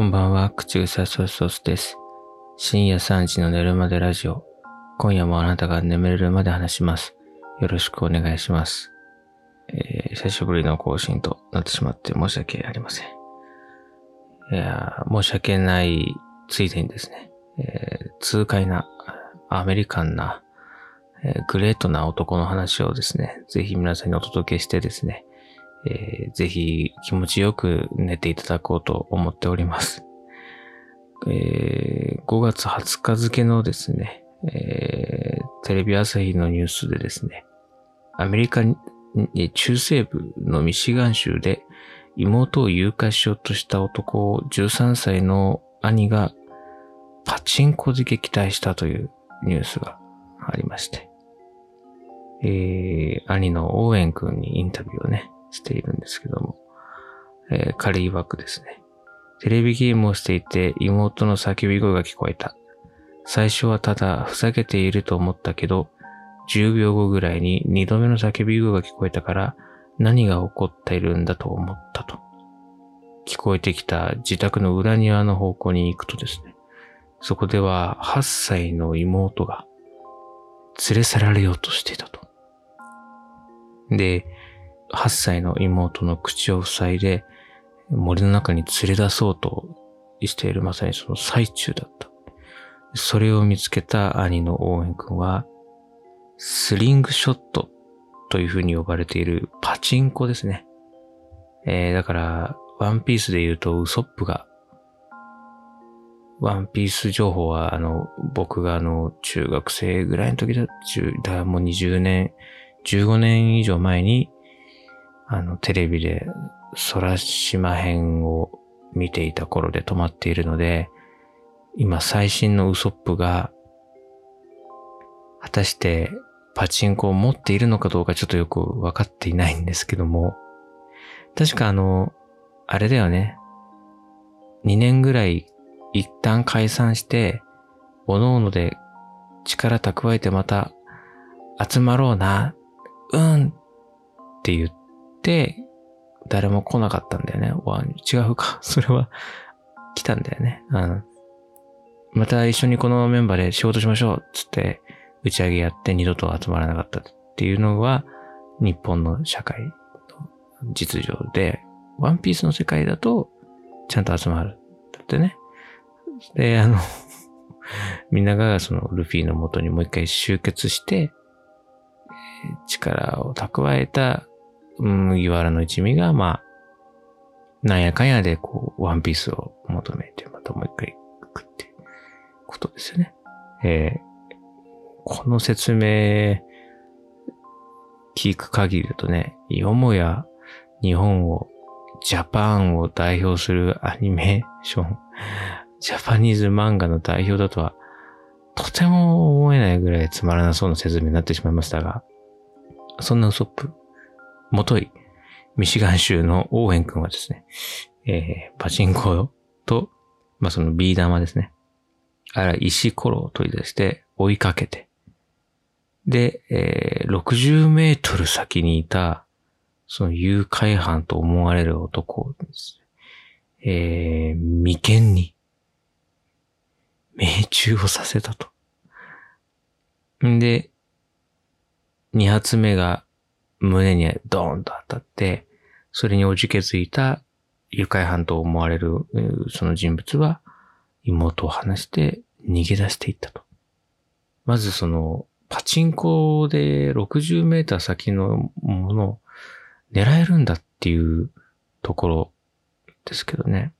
こんばんは、口草ソーソースです。深夜3時の寝るまでラジオ。今夜もあなたが眠れるまで話します。よろしくお願いします。えー、久しぶりの更新となってしまって申し訳ありません。いや申し訳ないついでにですね、えー、痛快な、アメリカンな、えー、グレートな男の話をですね、ぜひ皆さんにお届けしてですね、えー、ぜひ気持ちよく寝ていただこうと思っております。えー、5月20日付のですね、えー、テレビ朝日のニュースでですね、アメリカに中西部のミシガン州で妹を誘拐しようとした男を13歳の兄がパチンコで撃退したというニュースがありまして、えー、兄のオーエン君にインタビューをね、しているんですけども、えー、彼曰くですね、テレビゲームをしていて妹の叫び声が聞こえた。最初はただふざけていると思ったけど、10秒後ぐらいに2度目の叫び声が聞こえたから何が起こっているんだと思ったと。聞こえてきた自宅の裏庭の方向に行くとですね、そこでは8歳の妹が連れ去られようとしていたと。で、8歳の妹の口を塞いで森の中に連れ出そうとしているまさにその最中だった。それを見つけた兄の応援くんは、スリングショットという風に呼ばれているパチンコですね。えー、だから、ワンピースで言うとウソップが、ワンピース情報は、あの、僕があの、中学生ぐらいの時だ、だもう20年、15年以上前に、あの、テレビで空島編を見ていた頃で止まっているので、今最新のウソップが、果たしてパチンコを持っているのかどうかちょっとよくわかっていないんですけども、確かあの、あれだよね。2年ぐらい一旦解散して、各々で力蓄えてまた集まろうな、うんって言って、誰も来なかったんだよね。わ、違うか。それは、来たんだよね。うん。また一緒にこのメンバーで仕事しましょう。つって、打ち上げやって二度と集まらなかったっていうのは、日本の社会の実情で、ワンピースの世界だと、ちゃんと集まる。だってね。で、あの みんながそのルフィの元にもう一回集結して、力を蓄えた麦わらの一味が、まあ、なんやかんやで、こう、ワンピースを求めて、またもう一回行くってことですよね。えー、この説明、聞く限りだとね、よもや日本を、ジャパンを代表するアニメーション、ジャパニーズ漫画の代表だとは、とても思えないぐらいつまらなそうな説明になってしまいましたが、そんなウソップ、もとい、ミシガン州のオーエン君はですね、えー、パチンコと、まあ、そのビー玉ですね。あら、石ころを取り出して追いかけて、で、えー、60メートル先にいた、その誘拐犯と思われる男をですね、えー、眉間に、命中をさせたと。んで、二発目が胸にドーンと当たって、それにおじけづいた誘拐犯と思われるその人物は妹を離して逃げ出していったと。まずそのパチンコで60メーター先のものを狙えるんだっていうところですけどね。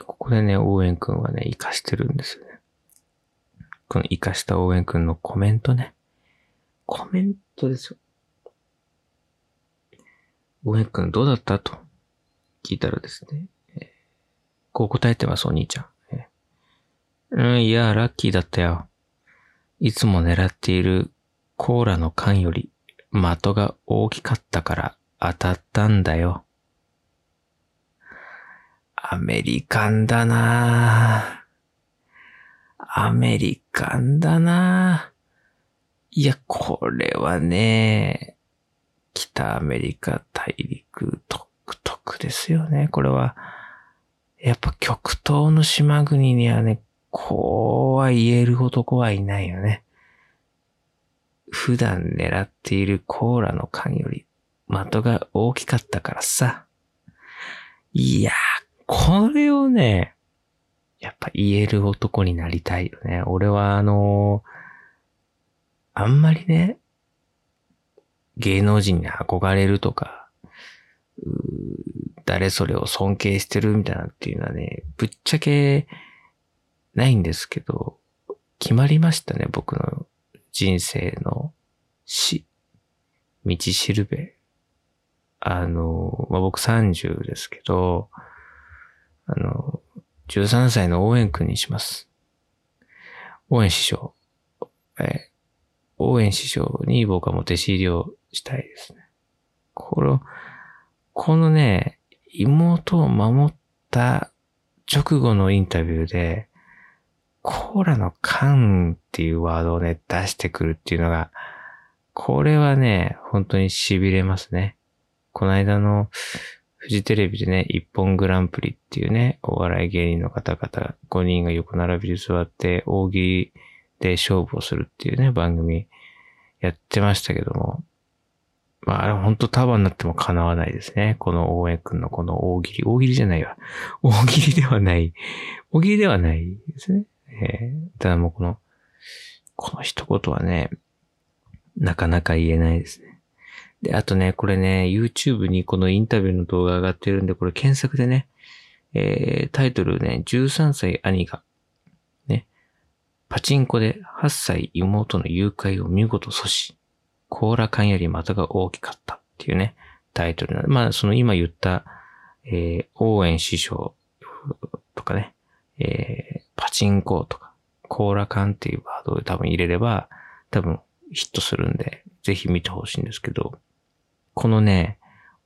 ここでね、応援くんはね、活かしてるんですよね。この活かした応援くんのコメントね。コメントトですよ。応援くんどうだった？と聞いたらですね、こう答えてます、お兄ちゃん。え、うん、いや、ラッキーだったよ。いつも狙っているコーラの缶より的が大きかったから当たったんだよ。アメリカンだなぁアメリカンだなぁいや、これはね、北アメリカ大陸独特ですよね。これは、やっぱ極東の島国にはね、こうは言える男はいないよね。普段狙っているコーラの缶より的が大きかったからさ。いや、これをね、やっぱ言える男になりたいよね。俺はあのー、あんまりね、芸能人に憧れるとか、誰それを尊敬してるみたいなっていうのはね、ぶっちゃけないんですけど、決まりましたね、僕の人生の死、道しるべ。あの、まあ、僕30ですけど、あの、13歳の応援くんにします。応援師匠。え応援師匠に僕はもう弟子入りをしたいですね。この、このね、妹を守った直後のインタビューで、コーラの缶っていうワードをね、出してくるっていうのが、これはね、本当に痺れますね。この間のフジテレビでね、一本グランプリっていうね、お笑い芸人の方々5人が横並びで座って大喜利で勝負をするっていうね、番組やってましたけども、まあ、あれ本当束になっても叶わないですね。この応援くんのこの大喜利。大喜利じゃないわ。大喜利ではない。大喜利ではないですね。えー、ただもうこの、この一言はね、なかなか言えないですね。で、あとね、これね、YouTube にこのインタビューの動画上がってるんで、これ検索でね、えー、タイトルね、13歳兄が、パチンコで8歳妹の誘拐を見事阻止。コーラ缶より的が大きかったっていうね、タイトルなまあ、その今言った、えー、応援師匠とかね、えー、パチンコとか、コーラ缶っていうワードで多分入れれば、多分ヒットするんで、ぜひ見てほしいんですけど、このね、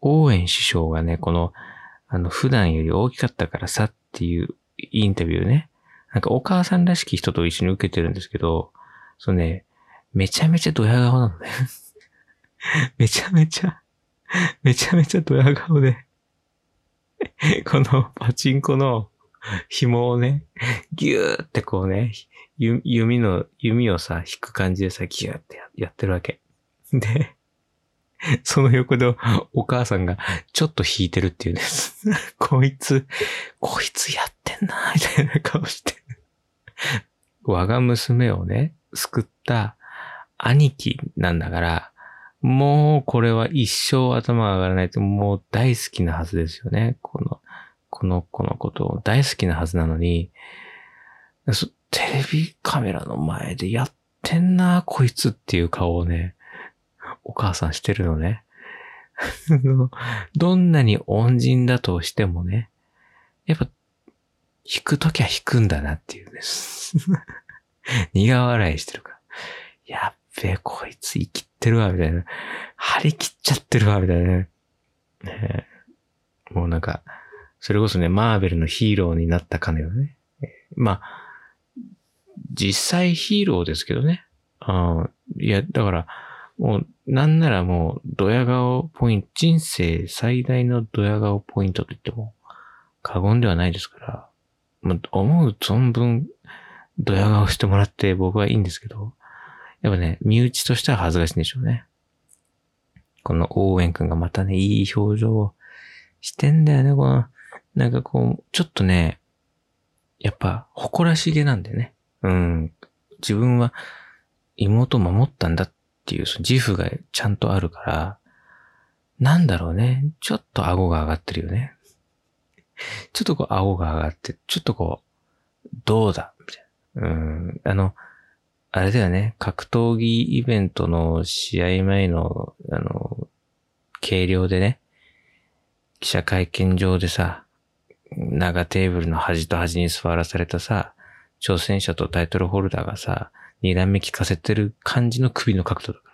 応援師匠がね、この、あの、普段より大きかったからさっていうインタビューね、なんかお母さんらしき人と一緒に受けてるんですけど、そのね、めちゃめちゃドヤ顔なのね めちゃめちゃ、めちゃめちゃドヤ顔でこのパチンコの紐をね、ギューってこうね、弓の、弓をさ、引く感じでさ、ギューってやってるわけ。で、その横でお母さんがちょっと引いてるっていうんです。こいつ、こいつやってんな、みたいな顔して。我が娘をね、救った兄貴なんだから、もうこれは一生頭が上がらないともう大好きなはずですよね。この、この子のことを大好きなはずなのに、テレビカメラの前でやってんな、こいつっていう顔をね、お母さんしてるのね。どんなに恩人だとしてもね、やっぱ、引くときは引くんだなっていうんです。苦笑いしてるか。やっべえ、こいつ生きってるわ、みたいな。張り切っちゃってるわ、みたいなね。ねもうなんか、それこそね、マーベルのヒーローになったかのよね。まあ、実際ヒーローですけどね。あいや、だから、もう、なんならもう、ドヤ顔ポイント、人生最大のドヤ顔ポイントと言っても過言ではないですから、もう思う存分、ドヤ顔してもらって僕はいいんですけど、やっぱね、身内としては恥ずかしいんでしょうね。この応援くんがまたね、いい表情をしてんだよね、この、なんかこう、ちょっとね、やっぱ誇らしげなんでね。うん。自分は妹を守ったんだっっていう、その自負がちゃんとあるから、なんだろうね。ちょっと顎が上がってるよね。ちょっとこう顎が上がって、ちょっとこう、どうだ？みたいな。うん。あの、あれだよね。格闘技イベントの試合前の、あの、軽量でね、記者会見場でさ、長テーブルの端と端に座らされたさ、挑戦者とタイトルホルダーがさ、二段目聞かせてる感じの首の角度だか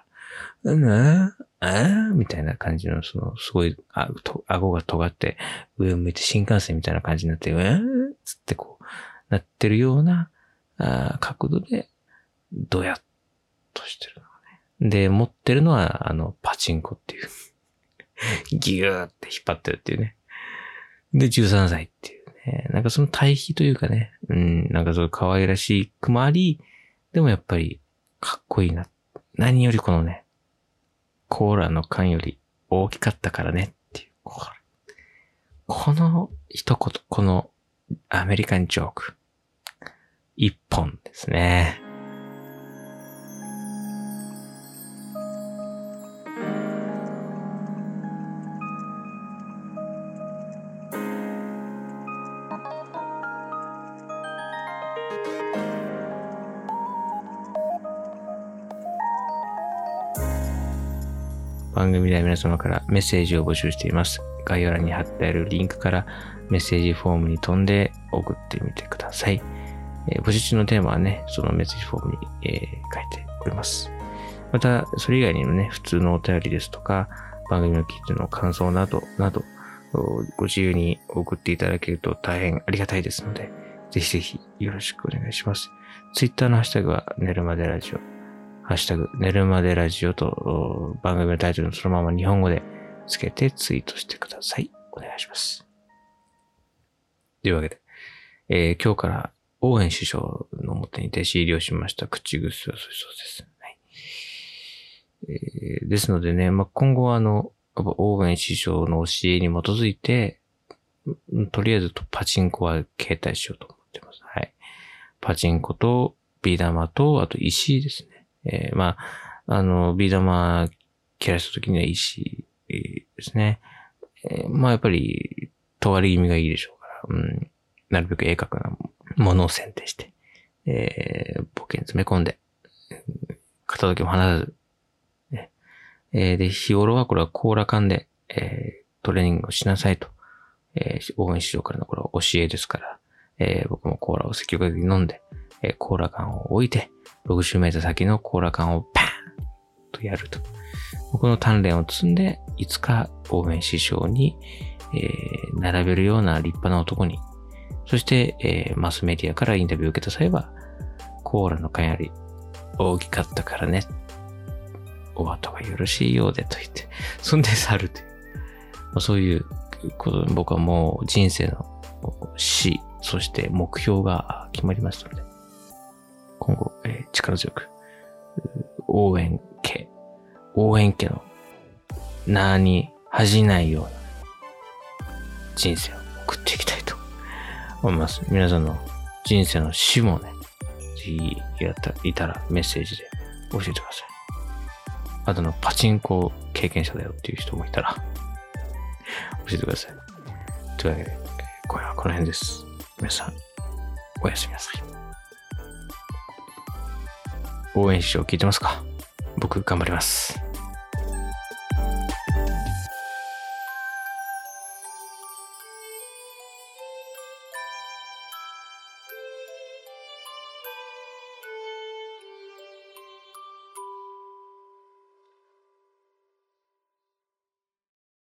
ら。うんああみたいな感じの、その、すごい、あ、と、顎が尖って、上を向いて新幹線みたいな感じになって、うんつってこう、なってるような、あ角度で、どうやっとしてるのね。で、持ってるのは、あの、パチンコっていう ギューって引っ張ってるっていうね。で、13歳っていうえー、なんかその対比というかね、うん、なんかそう可愛らしくもあり、でもやっぱりかっこいいな。何よりこのね、コーラの缶より大きかったからねっていう、この一言、このアメリカンジョーク。一本ですね。番組では皆様からメッセージを募集しています。概要欄に貼ってあるリンクからメッセージフォームに飛んで送ってみてください。えー、募集中のテーマはね、そのメッセージフォームに、えー、書いております。また、それ以外にもね、普通のお便りですとか、番組を聞いての感想など、など、ご自由に送っていただけると大変ありがたいですので、ぜひぜひよろしくお願いします。ツイッターのハッシュタグは寝るまでラジオ。ハッシュタグ寝るまでラジオと番組のタイトルのそのまま日本語でつけてツイートしてください。お願いします。というわけで、えー、今日から応援首相のもとに弟子入りをしました口癖はそうです。はいえー、ですのでね、まあ、今後はあの、応援首相の教えに基づいて、とりあえずパチンコは携帯しようと思ってます。はい。パチンコとビー玉と、あと石ですね。えー、まあ、あの、ビー玉切らした時には石ですね。えー、まあやっぱり、とわり気味がいいでしょうから、うん、なるべく鋭角なものを選定して、えー、ボケに詰め込んで、片時も離さず、ね、えー、で、日頃はこれはコーラ缶で、えー、トレーニングをしなさいと、えー、応援市場からのこれは教えですから、えー、僕もコーラを積極的に飲んで、えー、コーラ缶を置いて、60メートル先のコーラ缶をパーンとやると。この鍛錬を積んで、いつか応援師匠に、えー、並べるような立派な男に、そして、えー、マスメディアからインタビューを受けた際は、コーラの缶より大きかったからね、お後がよろしいようでと言って、そんで去るという。まあ、そういうこと僕はもう人生の死、そして目標が決まりましたので、今後、えー、力強く、応援家、応援家の名に恥じないような人生を送っていきたいと思います。皆さんの人生の死もね、ぜひやった、いたらメッセージで教えてください。あとのパチンコ経験者だよっていう人もいたら教えてください。というわけで、今夜はこの辺です。皆さん、おやすみなさい。応援師匠聞いてますか？僕頑張ります。